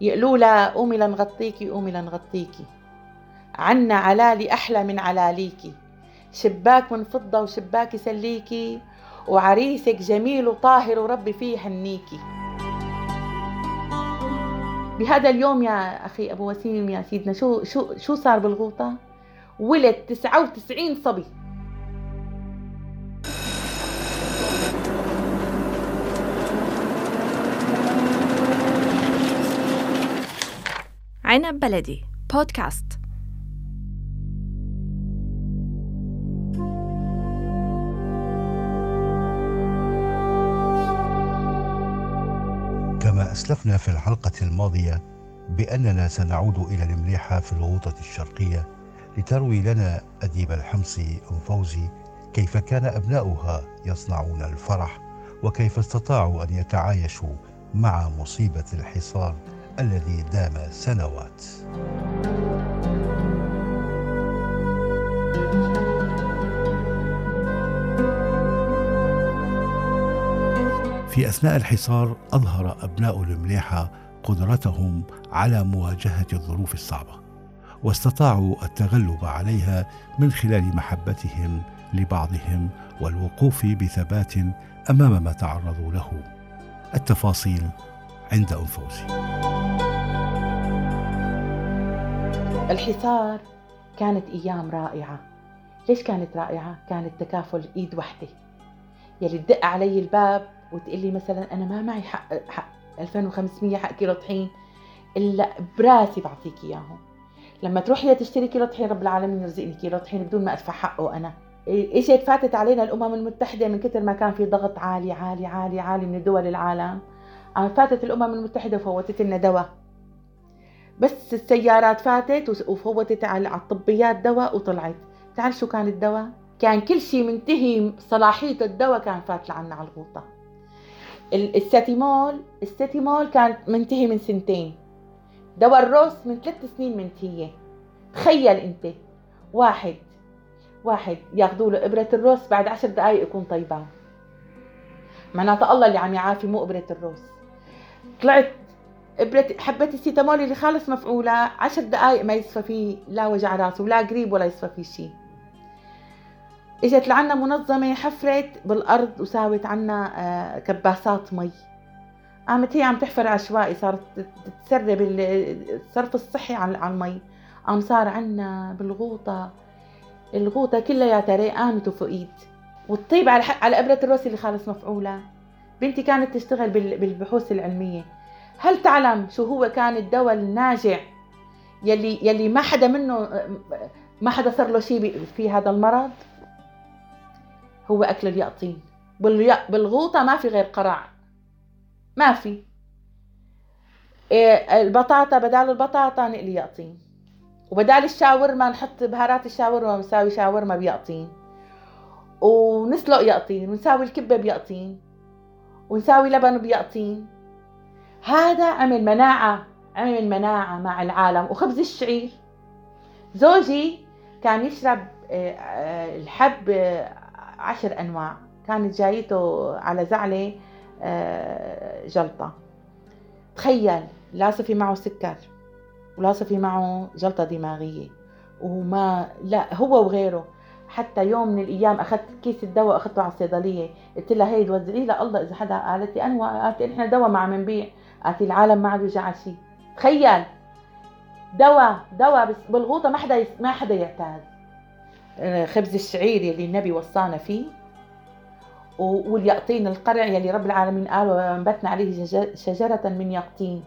يقولوا لها قومي لنغطيكي قومي لنغطيكي عنا علالي أحلى من علاليكي شباك من فضة وشباك يسليكي وعريسك جميل وطاهر وربي فيه يهنيكي بهذا اليوم يا أخي أبو وسيم يا سيدنا شو شو شو صار بالغوطة؟ ولد 99 صبي. عنب بلدي. بودكاست. كما أسلفنا في الحلقة الماضية بأننا سنعود إلى المليحة في الغوطة الشرقية لتروي لنا أديب الحمصي أم فوزي كيف كان أبناؤها يصنعون الفرح وكيف استطاعوا أن يتعايشوا مع مصيبة الحصار. الذي دام سنوات. في أثناء الحصار أظهر أبناء المليحة قدرتهم على مواجهة الظروف الصعبة واستطاعوا التغلب عليها من خلال محبتهم لبعضهم والوقوف بثبات أمام ما تعرضوا له. التفاصيل عند فوزي الحصار كانت أيام رائعة. ليش كانت رائعة؟ كانت تكافل إيد وحده يلي تدق علي الباب وتقول لي مثلا أنا ما معي حق حق 2500 حق كيلو طحين إلا براسي بعطيك إياهم. لما تروحي تشتري كيلو طحين رب العالمين يرزقني كيلو طحين بدون ما أدفع حقه أنا. اجت فاتت علينا الأمم المتحدة من كثر ما كان في ضغط عالي عالي عالي عالي من دول العالم؟ فاتت الأمم المتحدة وفوتت لنا دواء بس السيارات فاتت وفوتت على الطبيات دواء وطلعت. تعرف شو كان الدواء؟ كان كل شيء منتهي صلاحية الدواء كان فات لعنا على الغوطة. الستيمول الستيمول كان منتهي من سنتين. دواء الروس من ثلاث سنين منتهية. تخيل أنت. واحد. واحد ياخذوا له إبرة الروس بعد عشر دقائق يكون طيبان. معناته الله اللي عم يعافي مو إبرة الروس. طلعت ابرة حبة السيتامول اللي خالص مفعولة. عشر دقائق ما يصفى فيه لا وجع راس ولا قريب ولا يصفى فيه شيء. إجت لعنا منظمة حفرت بالأرض وساوت عنا آه، كباسات مي. قامت هي عم تحفر عشوائي صارت تسرب الصرف الصحي على المي. قام صار عنا بالغوطة. الغوطة كلها ريقانت وفقيد والطيب على على إبرة الروس اللي خالص مفعولة. بنتي كانت تشتغل بالبحوث العلمية. هل تعلم شو هو كان الدواء الناجع يلي يلي ما حدا منه ما حدا صار له شيء في هذا المرض؟ هو أكل اليقطين. بالغوطة ما في غير قرع ما في. إيه، البطاطا بدال البطاطا نقلي يقطين. وبدال الشاورما نحط بهارات الشاورما ونساوي شاورما بيقطين. ونسلق يقطين. ونساوي الكبة بيقطين. ونساوي لبن بيقطين هذا عمل مناعة عمل مناعة مع العالم. وخبز الشعير. زوجي كان يشرب آه، آه، الحب آه، عشر أنواع. كانت جايته على زعلة جلطة. تخيل لا صفي معه سكر ولا صفي معه جلطة دماغية. وما لا هو وغيره. حتى يوم من الأيام أخذت كيس الدواء أخذته على الصيدلية. قلت لها هي توزعي لها الله إذا حدا قالت لي أنا قالت إحنا دواء ما عم نبيع قالت العالم ما عاد يوجع شيء. تخيل! دواء دواء بالغوطة ما حدا ما حدا يعتاد. خبز الشعير يلي النبي وصانا فيه واليقطين القرع يلي رب العالمين قال وانبتنا عليه شجرة من يقطين.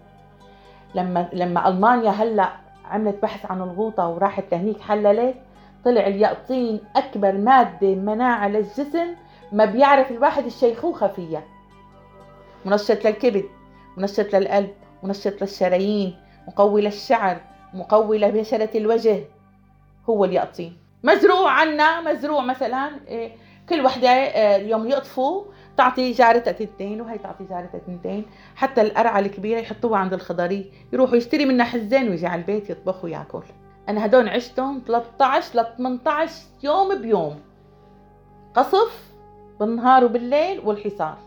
لما لما ألمانيا هلأ عملت بحث عن الغوطة وراحت لهنيك حللت طلع اليقطين أكبر مادة مناعة للجسم ما بيعرف الواحد الشيخوخة فيها. منشط للكبد منشط للقلب منشط للشرايين مقوي للشعر مقوي لبشرة الوجه. هو اليقطين. مزروع عنا مزروع مثلا إيه، كل وحدة إيه، يوم يقطفوا تعطي جارتها تنتين وهي تعطي جارتها تنتين. حتى القرعة الكبيرة يحطوها عند الخضري يروحوا يشتري منها حزين ويجي على البيت يطبخ وياكل. أنا هدول عشتهم 13 ل 18 يوم بيوم. قصف بالنهار وبالليل والحصار.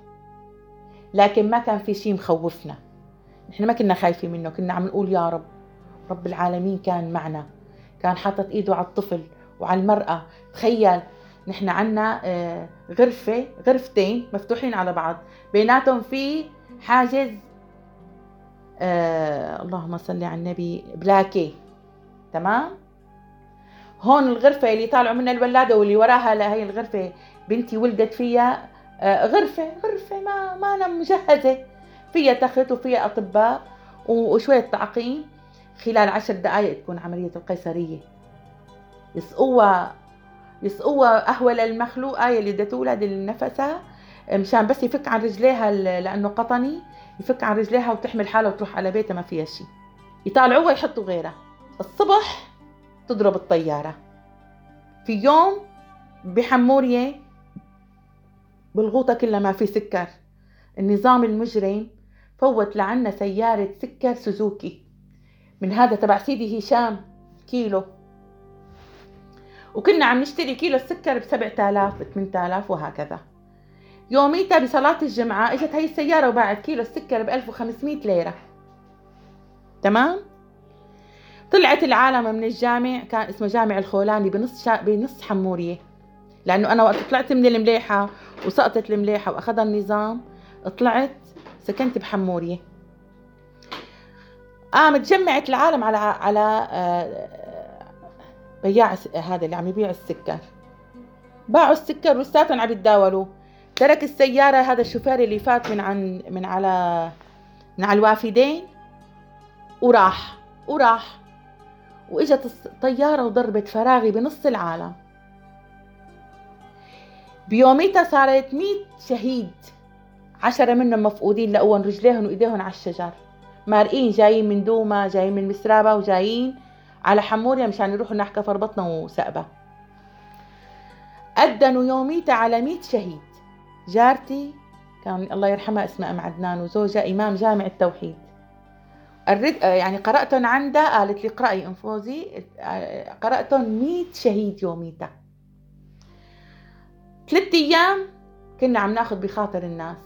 لكن ما كان في شيء مخوفنا. نحن ما كنا خايفين منه كنا عم نقول يا رب رب العالمين كان معنا. كان حاطط إيده على الطفل وعلى المرأة. تخيل نحن عنا آه، غرفة غرفتين مفتوحين على بعض. بيناتهم في حاجز آه اللهم صل على النبي بلاكي تمام؟ هون الغرفة اللي طالعوا منها الولادة واللي وراها هي الغرفة بنتي ولدت فيها آه غرفة غرفة ما ما أنا مجهزة. فيها تخت وفيها أطباء وشوية تعقيم. خلال عشر دقائق تكون عملية القيصرية. يسقوها يسقوها قهوة للمخلوقة يلي بدها تولد نفسها مشان بس يفك عن رجليها لأنه قطني. يفك عن رجليها وتحمل حالها وتروح على بيتها ما فيها شيء يطالعوها يحطوا غيرها. الصبح تضرب الطيارة. في يوم بحمورية بالغوطة كلها ما في سكر. النظام المجرم فوت لعنا سيارة سكر سوزوكي. من هذا تبع سيدي هشام كيلو. وكنا عم نشتري كيلو السكر ب 7000 ب 8000 وهكذا. يوميتها بصلاة الجمعة إجت هي السيارة وباعت كيلو السكر ب 1500 ليرة. تمام؟ طلعت العالم من الجامع كان اسمه جامع الخولاني بنص شا... بنص حمورية. لأنه أنا وقت طلعت من المليحة وسقطت المليحة وأخذها النظام طلعت سكنت بحمورية. قامت آه جمعت العالم على على آه بياع هذا اللي عم يبيع السكر. باعوا السكر ولساتهم عم يتداولوا. ترك السيارة هذا الشوفير اللي فات من عن من على من على الوافدين وراح وراح. وإجت الطيارة وضربت فراغي بنص العالم. بيوميتها صارت مية شهيد. عشرة منهم مفقودين لقوهم رجليهم وإيديهم على الشجر. مارقين جايين من دوما جايين من مسرابة وجايين على حموريا مشان يروحوا نحكى فربطنا وسقبة أدنوا يوميتها على مية شهيد. جارتي كان الله يرحمها اسمها أم عدنان وزوجها إمام جامع التوحيد. الرد يعني قرأتهم عندها قالت لي اقرأي انفوزي قرأتهم مية شهيد يوميتها ثلاث أيام كنا عم ناخذ بخاطر الناس.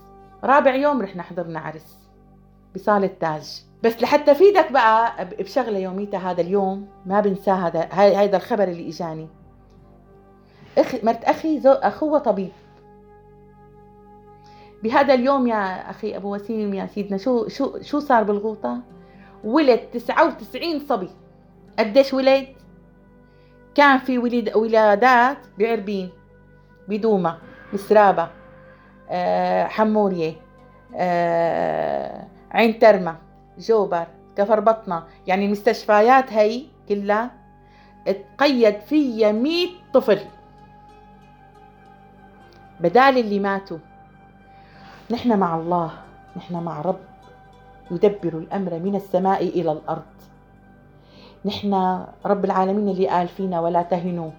رابع يوم رحنا حضرنا عرس بصالة تاج. بس لحتى فيدك بقى بشغلة يوميتها هذا اليوم ما بنساه هذا هذا الخبر اللي إجاني. أخي مرت أخي زو أخوه طبيب. بهذا اليوم يا أخي أبو وسيم يا سيدنا شو شو شو صار بالغوطة؟ ولد 99 صبي. قديش ولد؟ كان في ولد ولادات بعربين بدومة مسرابة أه حمورية أه عين ترمة جوبر كفر بطنة. يعني المستشفيات هي كلها تقيد فيها مية طفل. بدال اللي ماتوا. نحن مع الله نحن مع رب. يدبر الأمر من السماء إلى الأرض. نحن رب العالمين اللي قال فينا ولا تهنوا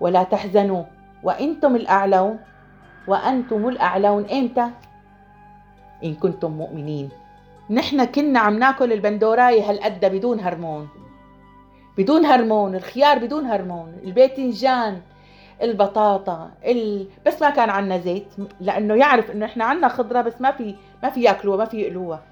ولا تحزنوا. وأنتم الأعلون وأنتم الأعلون. إمتى؟ إن كنتم مؤمنين. نحن كنا عم ناكل البندوراي هالقد بدون هرمون. بدون هرمون الخيار بدون هرمون الباذنجان البطاطا ال... بس ما كان عنا زيت لأنه يعرف إنه إحنا عنا خضرة بس ما في ما في ياكلوها ما في يقلوها.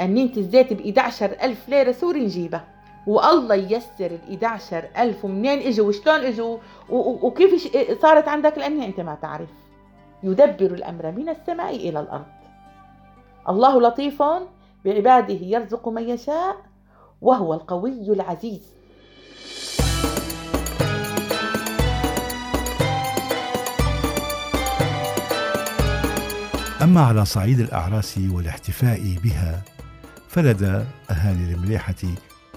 أنينة الزيت ب 11000 ليرة سوري نجيبها والله ييسر ال 11000 ومنين إجوا؟ وشلون إجوا؟ وكيف صارت عندك؟ لاني أنت ما تعرف. يدبر الأمر من السماء إلى الأرض. الله لطيف بعباده يرزق من يشاء وهو القوي العزيز. أما على صعيد الأعراس والاحتفاء بها فلدى أهالي المليحة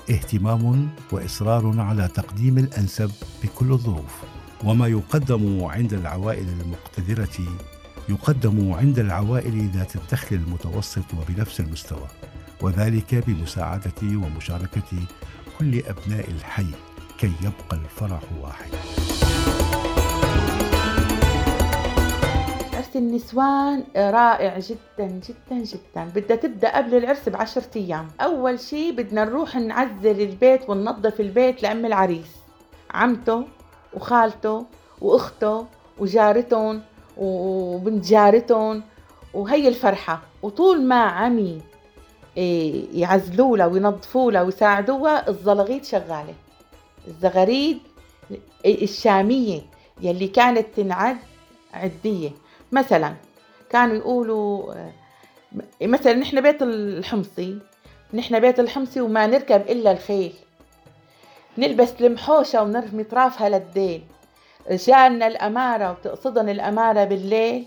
اهتمام وإصرار على تقديم الأنسب بكل الظروف. وما يقدم عند العوائل المقتدرة يقدم عند العوائل ذات الدخل المتوسط وبنفس المستوى وذلك بمساعدة ومشاركة كل أبناء الحي كي يبقى الفرح واحد عرس النسوان رائع جدا جدا جدا. بدها تبدأ قبل العرس بعشرة أيام. أول شي بدنا نروح نعزل البيت وننظف البيت لأم العريس. عمته وخالته وأخته وجارتهم وبنت جارتهم وهي الفرحة. وطول ما عمي إيه، يعزلوا لها وينظفوا لها ويساعدوها الزلغيد شغالة. الزغاريد الشامية يلي كانت تنعد عدية. مثلا كانوا يقولوا آه، مثلا نحن بيت الحمصي نحن بيت الحمصي وما نركب إلا الخيل. نلبس المحوشة ونرمي طرافها للديل رجالنا الأمارة وتقصدن الأمارة بالليل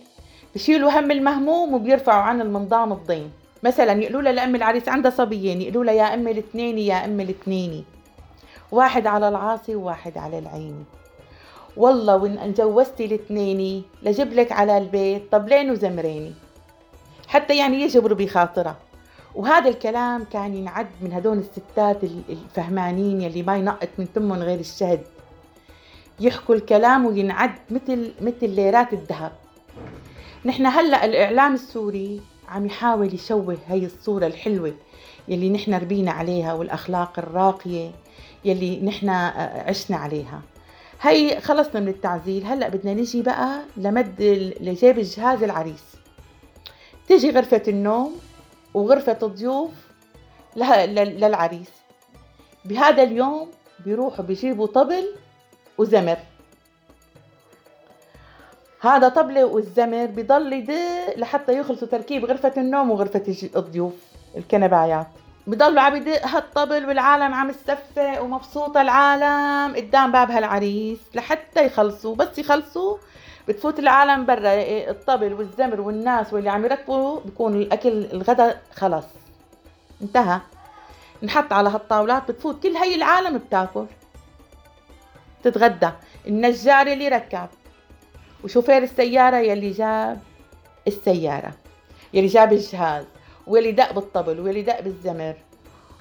بشيلوا هم المهموم وبيرفعوا عن المنضام الضين. مثلا يقولوا لها لأم العريس عندها صبيين يقولوا لها يا أم الاثنين يا أم الاثنين. واحد على العاصي وواحد على العيني. والله وإن جوزتي الاثنين لجيب لك على البيت طبلين وزمريني حتى يعني يجبروا بخاطرها وهذا الكلام كان ينعد من هدول الستات الفهمانين يلي ما ينقط من تمهم غير الشهد. يحكوا الكلام وينعد مثل مثل ليرات الذهب. نحن هلأ الإعلام السوري عم يحاول يشوه هي الصورة الحلوة يلي نحن ربينا عليها والأخلاق الراقية يلي نحن عشنا عليها. هي خلصنا من التعزيل. هلأ بدنا نجي بقى لمد لجيب الجهاز العريس. تيجي غرفة النوم وغرفة الضيوف للعريس. بهذا اليوم بيروحوا بيجيبوا طبل وزمر. هذا طبلة والزمر بضل يدق لحتى يخلصوا تركيب غرفة النوم وغرفة الضيوف الكنبايات. بضلوا عم يدق هالطبل والعالم عم تصفق ومبسوطة العالم قدام باب هالعريس لحتى يخلصوا. بس يخلصوا بتفوت العالم برا. الطبل والزمر والناس واللي عم يركبوا بكون الأكل الغداء خلص. انتهى. نحط على هالطاولات بتفوت كل هي العالم بتاكل. تتغدى. النجار اللي ركب وشوفير السيارة يلي جاب السيارة يلي جاب الجهاز. دق بالطبل دق بالزمر.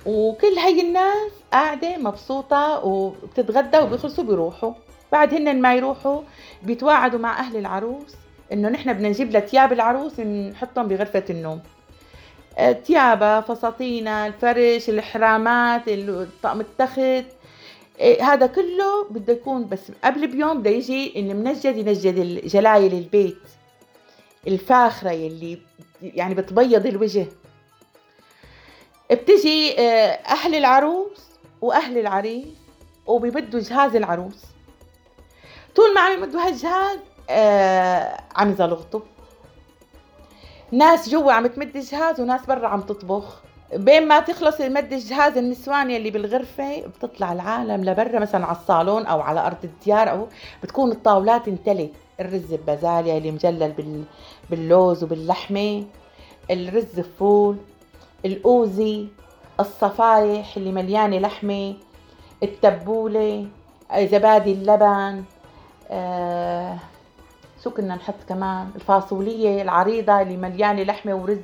وكل هي الناس قاعدة مبسوطة وبتتغدى وبيخلصوا بيروحوا. بعد هن ما يروحوا بيتواعدوا مع أهل العروس إنه نحن بدنا نجيب لها ثياب العروس نحطهم بغرفة النوم. تيابها فساتينها الفرش الحرامات طقم التخت. إيه، هذا كله بده يكون بس قبل بيوم بده يجي المنجد ينجد الجلايل البيت الفاخرة يلي يعني بتبيض الوجه. بتجي آه، أهل العروس وأهل العريس وبيبدوا جهاز العروس. طول ما عم يمدوا هالجهاز آه عم يزلغطوا. ناس جوا عم تمد الجهاز وناس برا عم تطبخ. بين ما تخلص مد الجهاز النسوان يلي بالغرفة بتطلع العالم لبرا مثلا على الصالون أو على أرض الديار أو بتكون الطاولات انتلي الرز ببازاليا اللي مجلل باللوز وباللحمة الرز فول الأوزي الصفايح اللي مليانة لحمة التبولة زبادي اللبن آه شو كنا نحط كمان؟ الفاصولية العريضة اللي مليانة لحمة ورز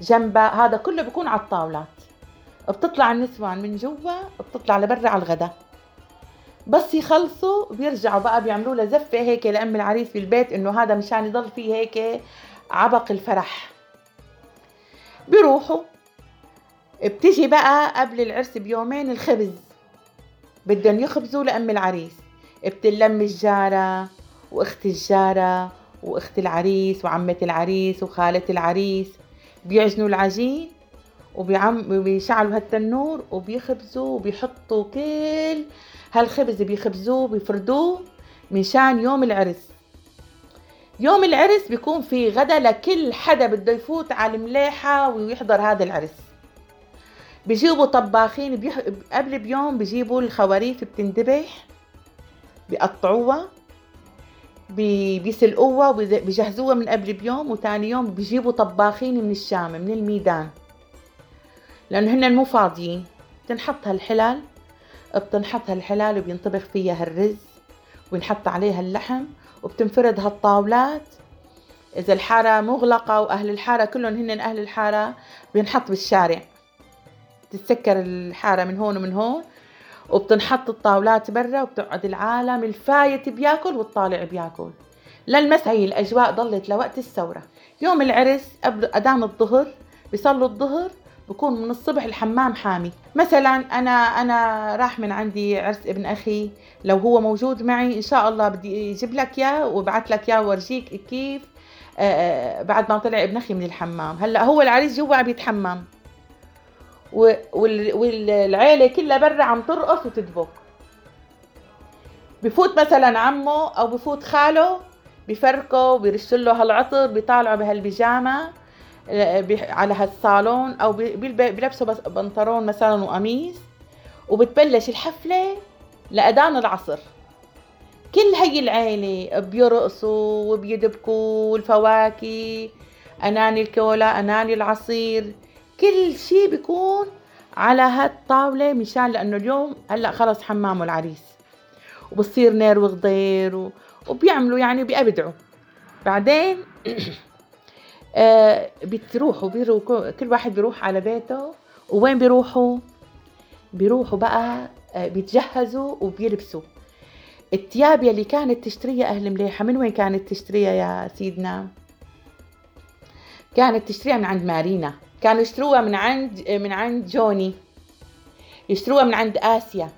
جنبها هذا كله بيكون على الطاولات. بتطلع النسوان من جوا بتطلع لبرا على الغداء بس يخلصوا بيرجعوا بقى بيعملوا له زفة هيك لأم العريس بالبيت إنه هذا مشان يضل فيه هيك عبق الفرح. بيروحوا. بتجي بقى قبل العرس بيومين الخبز. بدهم يخبزوا لأم العريس. بتلم الجارة وأخت الجارة وأخت العريس وعمة العريس وخالة العريس. بيعجنوا العجين وبيعم بيشعلوا هالتنور وبيخبزوا وبيحطوا كل هالخبز بيخبزوه بيفردوه مشان يوم العرس. يوم العرس بيكون في غدا لكل حدا بده يفوت على الملاحة ويحضر هذا العرس. بيجيبوا طباخين بيح... قبل بيوم بيجيبوا الخواريف بتندبح بيقطعوها بيسلقوها وبيجهزوها من قبل بيوم وتاني يوم بيجيبوا طباخين من الشام من الميدان. لأنه هن مو فاضيين. بتنحط هالحلال بتنحط هالحلال وبينطبخ فيها هالرز وينحط عليها اللحم وبتنفرد هالطاولات. إذا الحارة مغلقة وأهل الحارة كلهم هن أهل الحارة بينحط بالشارع. تتسكر الحارة من هون ومن هون وبتنحط الطاولات برا وبتقعد العالم الفايت بياكل والطالع بياكل. للمس هي الأجواء ضلت لوقت الثورة. يوم العرس أذان الظهر بيصلوا الظهر بكون من الصبح الحمام حامي. مثلا أنا أنا راح من عندي عرس ابن أخي لو هو موجود معي إن شاء الله بدي أجيب لك إياه وابعث لك إياه وارجيك كيف آه، آه، بعد ما طلع ابن أخي من الحمام. هلأ هو العريس جوا عم يتحمم. و- وال- والعيلة كلها برا عم ترقص وتدبك. بفوت مثلا عمه أو بفوت خاله بفركوا بيرشوا له هالعطر بيطالعوا بهالبيجامة. بي- على هالصالون أو بي- بيلب- بيلبسوا بس بنطلون مثلا وقميص وبتبلش الحفلة لأذان العصر. كل هي العيلة بيرقصوا وبيدبكوا والفواكه أناني الكولا أناني العصير. كل شيء بيكون على هالطاولة مشان لأنه اليوم هلأ خلص حمامه العريس. وبصير نير وغدير. وبيعملوا يعني بيبدعوا. بعدين بتروحوا بيروحوا كل واحد بيروح على بيته. ووين بيروحوا؟ بيروحوا بقى آه بيتجهزوا وبيلبسوا. الثياب يلي كانت تشتريها أهل مليحة من وين كانت تشتريها يا سيدنا؟ كانت تشتريها من عند مارينا. كانوا يشتروها من عند من عند جوني. يشتروها من عند آسيا.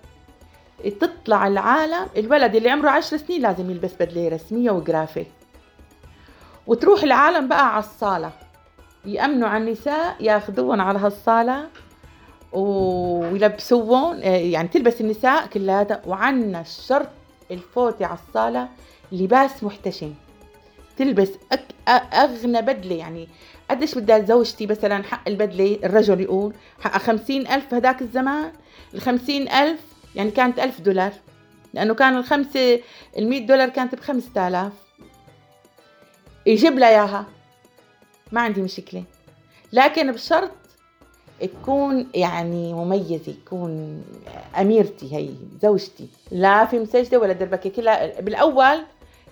تطلع العالم الولد اللي عمره عشر سنين لازم يلبس بدلة رسمية وجرافي وتروح العالم بقى على الصالة. يأمنوا على النساء ياخذوهم على هالصالة ويلبسوهم آه، يعني تلبس النساء كلها وعنا الشرط الفوتي على الصالة لباس محتشم. تلبس أك... أغنى بدلة. يعني قديش بدها زوجتي مثلا حق البدلة؟ الرجل يقول حق خمسين ألف هداك الزمان. الخمسين ألف يعني كانت ألف دولار. لأنه كان الخمسة المية دولار كانت بخمسة آلاف. يجيب لها إياها. ما عندي مشكلة. لكن بشرط تكون يعني مميزة تكون أميرتي هي زوجتي. لا في مسجلة ولا دربكة كلها بالأول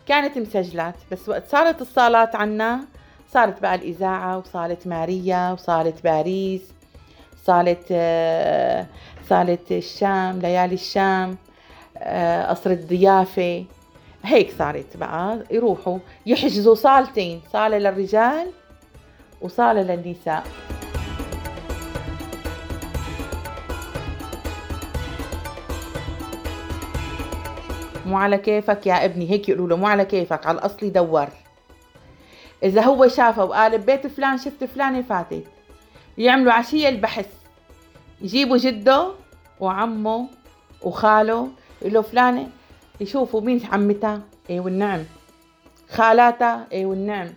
كانت مسجلات. بس وقت صارت الصالات عنا صارت بقى الإذاعة وصالة ماريا وصالة باريس صالة آه، صالة الشام ليالي الشام آه، قصر الضيافة. هيك صارت بقى يروحوا يحجزوا صالتين صالة للرجال وصالة للنساء. مو على كيفك يا ابني هيك يقولوا له مو على كيفك على الأصلي دور. إذا هو شافه وقال ببيت فلان شفت فلانه فاتت. يعملوا عشية البحث. يجيبوا جده وعمه وخاله يقول له فلانة يشوفوا مين عمتها إيه والنعم خالاتها إيه والنعم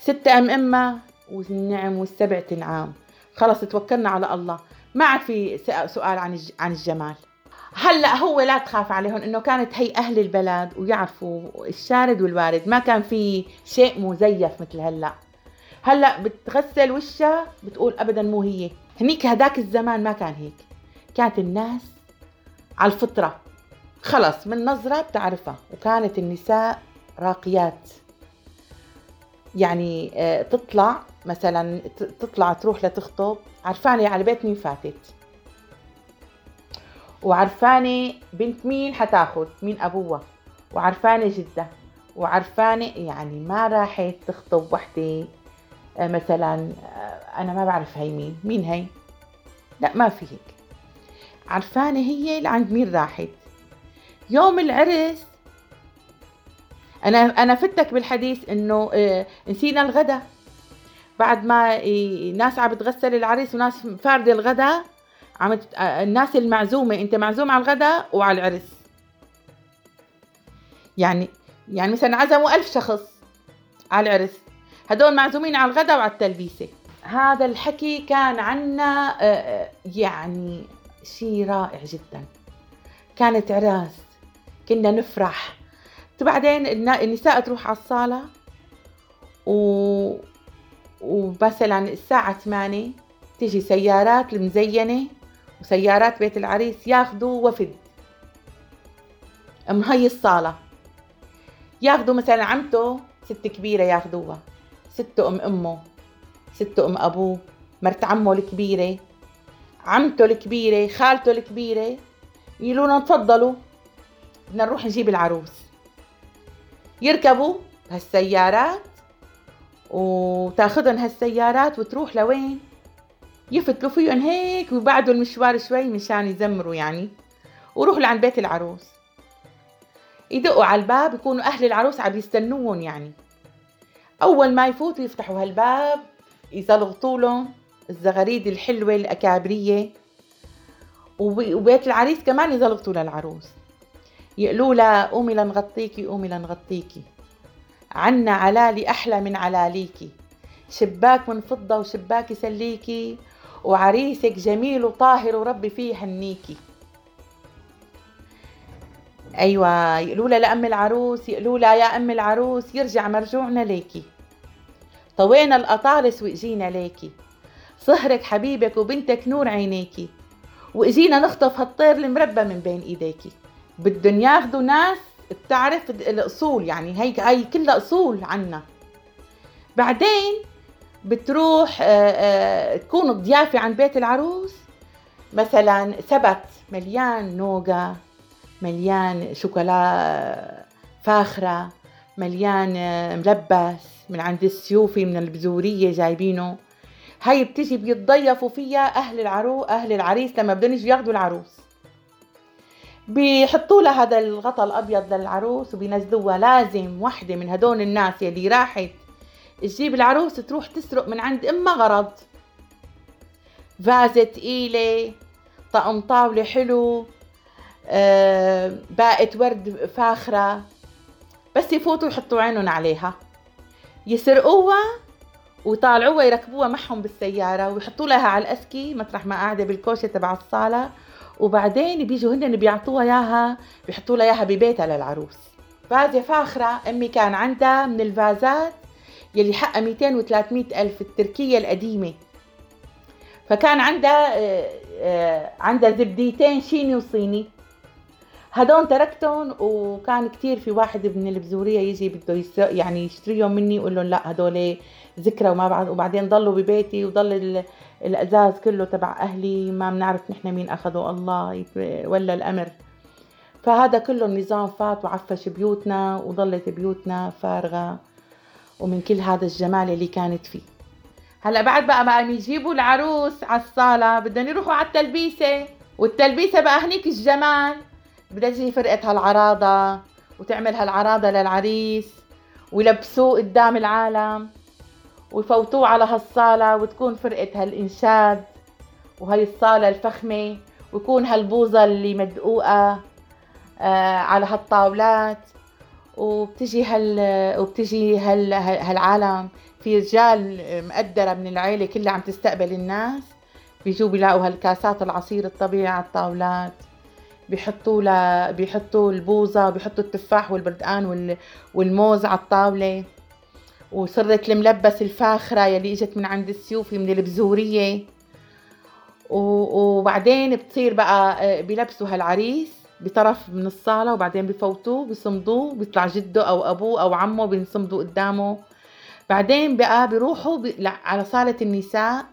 ستة أم امها والنعم والسبع تنعام. خلص توكلنا على الله. ما عاد في سؤال عن عن الجمال. هلأ هو لا تخاف عليهم إنه كانت هي أهل البلد ويعرفوا الشارد والوارد. ما كان في شيء مزيف مثل هلأ. هلأ بتغسل وشها بتقول ابدا مو هي. هنيك هداك الزمان ما كان هيك. كانت الناس على الفطرة. خلص من نظرة بتعرفها وكانت النساء راقيات. يعني آه، تطلع مثلا تطلع تروح لتخطب عرفانه على بيت مين فاتت. وعرفانة بنت مين حتاخد مين أبوها. وعرفانة جدة. وعرفانة يعني ما راحت تخطب وحدة آه، مثلا آه، أنا ما بعرف هي مين. مين هي؟ لا ما في هيك. عرفانة هي لعند مين راحت. يوم العرس. أنا أنا فتك بالحديث إنه آه، نسينا الغدا. بعد ما ناس عم بتغسل العريس وناس فاردة الغدا عم آه، الناس المعزومة أنت معزوم على الغداء وعلى العرس. يعني يعني مثلا عزموا ألف شخص على العرس. هدول معزومين على الغداء وعلى التلبيسة. هذا الحكي كان عنا آه، يعني شيء رائع جدا. كانت عراس. كنا نفرح. بعدين النساء تروح على الصالة و... ومثلا الساعة 8 تيجي سيارات المزينة وسيارات بيت العريس ياخذوا وفد. من هي الصالة. ياخذوا مثلا عمته ست كبيرة ياخذوها ست أم أمه ست أم أبوه مرت عمه الكبيرة. عمته الكبيرة خالته الكبيرة يقولوا لنا تفضلوا بدنا نروح نجيب العروس. يركبوا هالسيارات وتاخذهم هالسيارات وتروح لوين؟ يفتلوا فيهم هيك ويبعدوا المشوار شوي مشان يزمروا يعني. وروحوا لعند بيت العروس. يدقوا على الباب يكونوا أهل العروس عم يستنوهم يعني. أول ما يفوتوا يفتحوا هالباب يزلغطوا لهم الزغاريد الحلوة الأكابرية. وب- وبيت العريس كمان يزلطوا للعروس. يقولوا لها قومي لنغطيكي قومي لنغطيكي. عنا علالي أحلى من علاليكي. شباك من فضة وشباك يسليكي. وعريسك جميل وطاهر وربي فيه يهنيكي أيوة يقولوا لها لأم العروس. يقولوا لها يا أم العروس يرجع مرجوعنا ليكي. طوينا الأطارس وإجينا ليكي. صهرك حبيبك وبنتك نور عينيكي. وإجينا نخطف هالطير المربى من بين إيديكي. بدهم ياخذوا ناس بتعرف الأصول يعني هي هي كلها أصول عنا. بعدين بتروح آه، آه، تكون الضيافة عند بيت العروس. مثلا سبت مليان نوغا مليان شوكولا فاخرة مليان آه، ملبس من عند السيوفي من البزورية جايبينه. هاي بتيجي بيتضيفوا فيها أهل العرو أهل العريس لما بدهم يجوا ياخذوا العروس. بيحطوا لها هذا الغطاء الأبيض للعروس وبينزلوها لازم وحدة من هدول الناس يلي راحت تجيب العروس تروح تسرق من عند امها غرض. فازة تقيلة طقم طاولة حلو آه، باقة ورد فاخرة. بس يفوتوا يحطوا عينهم عليها. يسرقوها ويطالعوها يركبوها معهم بالسيارة ويحطوا لها على الأسكي مطرح ما قاعدة بالكوشة تبع الصالة. وبعدين بيجوا هن بيعطوها إياها بيحطوا لها إياها ببيتها للعروس فازة فاخرة أمي كان عندها من الفازات يلي حقها 200 و 300 ألف التركية القديمة. فكان عندها آه، آه، عندها زبديتين شيني وصيني. هدول تركتهم وكان كتير في واحد من البزورية يجي بده يعني يشتريهم مني يقول لهم لا هدول ذكرى وما بعد وبعدين ضلوا ببيتي وضل ال- الأزاز كله تبع أهلي ما بنعرف نحن مين اخذه الله ولا الأمر. فهذا كله النظام فات وعفش بيوتنا وضلت بيوتنا فارغة ومن كل هذا الجمال اللي كانت فيه. هلأ بعد بقى ما يجيبوا العروس على الصالة بدهم يروحوا على التلبيسة والتلبيسة بقى هنيك الجمال. بدها تجي فرقة هالعراضة وتعمل هالعراضة للعريس ويلبسوه قدام العالم ويفوتوه على هالصالة وتكون فرقة هالإنشاد وهي الصالة الفخمة ويكون هالبوظة اللي مدقوقة آه على هالطاولات وبتجي هال وبتجي هال هالعالم. في رجال مقدرة من العيلة كلها عم تستقبل الناس بيجوا بيلاقوا هالكاسات العصير الطبيعي على الطاولات. بيحطوا لا بيحطوا البوظة بيحطوا التفاح والبردقان وال... والموز على الطاولة. وصرت الملبس الفاخرة يلي إجت من عند السيوفي من البزورية. و- وبعدين بتصير بقى آه، بيلبسوا هالعريس بطرف من الصالة وبعدين بفوتوه بيصمدوه بيطلع جده أو أبوه أو عمه بينصمدوا قدامه. بعدين بقى بيروحوا على صالة النساء.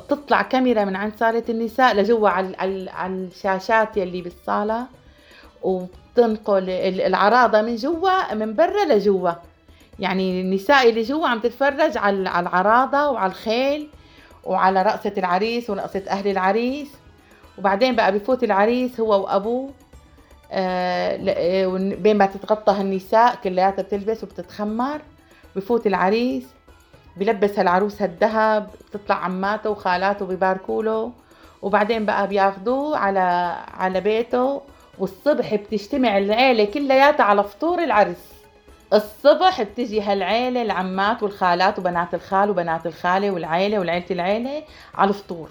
بتطلع كاميرا من عند صالة النساء لجوا على, على, الشاشات يلي بالصالة وبتنقل ال- العراضة من جوا من برا لجوا. يعني النساء اللي جوا عم تتفرج على العراضة وعلى الخيل وعلى رقصة العريس ورقصة أهل العريس. وبعدين بقى بفوت العريس هو وأبوه آه آه، بين ما تتغطى هالنساء كلياتها بتلبس وبتتخمر. بفوت العريس بلبس هالعروس هالذهب بتطلع عماته وخالاته بيباركوا له. وبعدين بقى بياخدوه على على بيته. والصبح بتجتمع العيلة كلياتها على فطور العرس. الصبح بتجي هالعيلة العمات والخالات وبنات الخال وبنات الخالة والعيلة والعيلة العيلة على الفطور.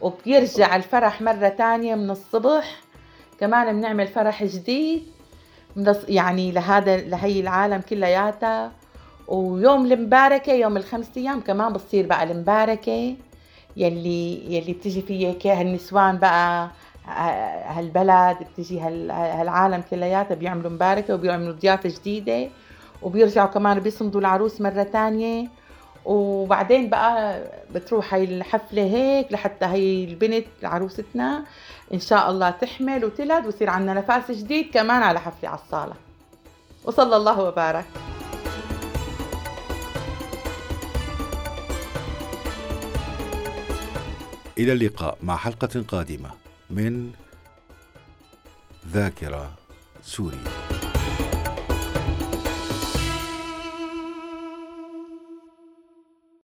وبيرجع الفرح مرة تانية من الصبح. كمان بنعمل فرح جديد. يعني لهذا لهي العالم كلياتها. ويوم المباركة يوم الخمس أيام كمان بتصير بقى المباركة. يلي يلي بتجي فيه هيك هالنسوان بقى هالبلد بتجي هال- هالعالم كلياتها بيعملوا مباركة وبيعملوا ضيافة جديدة وبيرجعوا كمان بيصمدوا العروس مرة تانية. وبعدين بقى بتروح هاي الحفلة هيك لحتى هي البنت عروستنا إن شاء الله تحمل وتلد ويصير عندنا نفاس جديد كمان على حفلة على الصالة. وصلى الله وبارك. إلى اللقاء مع حلقة قادمة من ذاكرة سوريا.